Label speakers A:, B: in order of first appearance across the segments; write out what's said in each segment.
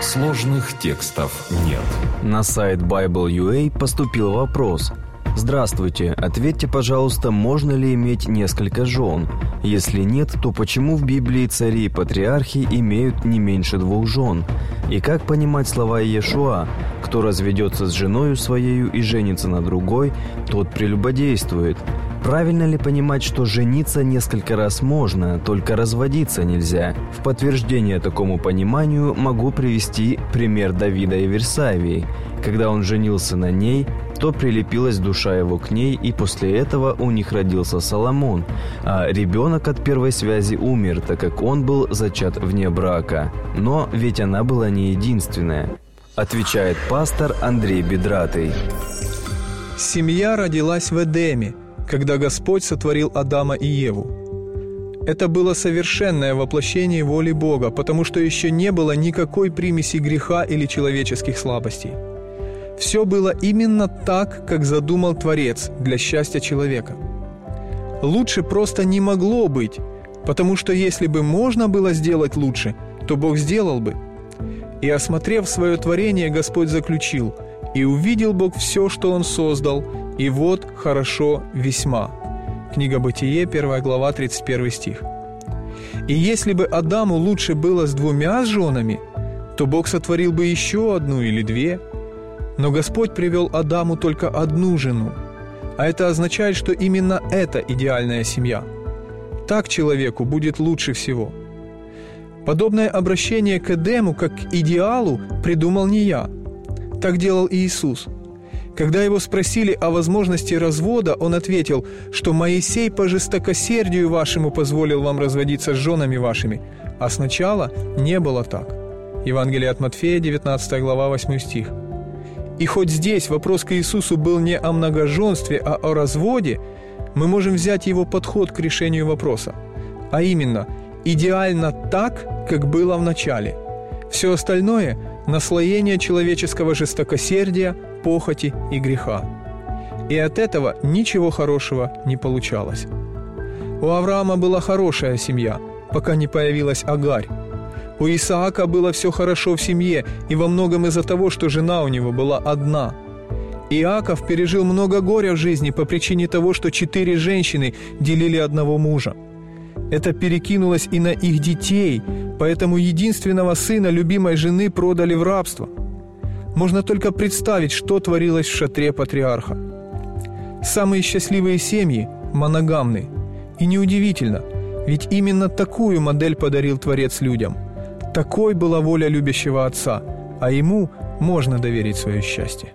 A: Сложных текстов нет.
B: На сайт Bible.ua поступил вопрос. Здравствуйте, ответьте, пожалуйста, можно ли иметь несколько жен? Если нет, то почему в Библии цари и патриархи имеют не меньше двух жен? И как понимать слова Иешуа? Кто разведется с женою своею и женится на другой, тот прелюбодействует. Правильно ли понимать, что жениться несколько раз можно, только разводиться нельзя? В подтверждение такому пониманию могу привести пример Давида и Версавии. Когда он женился на ней, то прилепилась душа его к ней, и после этого у них родился Соломон, а ребенок от первой связи умер, так как он был зачат вне брака. Но ведь она была не единственная. Отвечает пастор Андрей Бедратый.
C: Семья родилась в Эдеме – когда Господь сотворил Адама и Еву. Это было совершенное воплощение воли Бога, потому что еще не было никакой примеси греха или человеческих слабостей. Все было именно так, как задумал Творец для счастья человека. Лучше просто не могло быть, потому что если бы можно было сделать лучше, то Бог сделал бы. И осмотрев свое творение, Господь заключил, «И увидел Бог все, что Он создал, и вот хорошо весьма. Книга Бытие, 1 глава, 31 стих. И если бы Адаму лучше было с двумя женами, то Бог сотворил бы еще одну или две. Но Господь привел Адаму только одну жену, а это означает, что именно это идеальная семья. Так человеку будет лучше всего. Подобное обращение к Эдему как к идеалу придумал не я. Так делал Иисус – когда его спросили о возможности развода, он ответил, что Моисей по жестокосердию вашему позволил вам разводиться с женами вашими, а сначала не было так. Евангелие от Матфея, 19 глава, 8 стих. И хоть здесь вопрос к Иисусу был не о многоженстве, а о разводе, мы можем взять его подход к решению вопроса. А именно, идеально так, как было в начале. Все остальное – наслоение человеческого жестокосердия – похоти и греха. И от этого ничего хорошего не получалось. У Авраама была хорошая семья, пока не появилась Агарь. У Исаака было все хорошо в семье, и во многом из-за того, что жена у него была одна. Иаков пережил много горя в жизни по причине того, что четыре женщины делили одного мужа. Это перекинулось и на их детей, поэтому единственного сына любимой жены продали в рабство – можно только представить, что творилось в шатре патриарха. Самые счастливые семьи – моногамны. И неудивительно, ведь именно такую модель подарил Творец людям. Такой была воля любящего отца, а ему можно доверить свое счастье.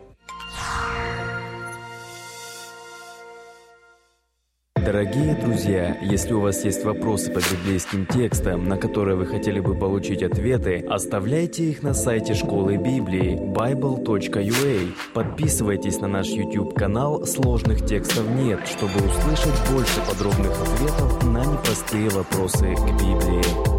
B: Дорогие друзья, если у вас есть вопросы по библейским текстам, на которые вы хотели бы получить ответы, оставляйте их на сайте школы Библии bible.ua. Подписывайтесь на наш YouTube-канал «Сложных текстов нет», чтобы услышать больше подробных ответов на непростые вопросы к Библии.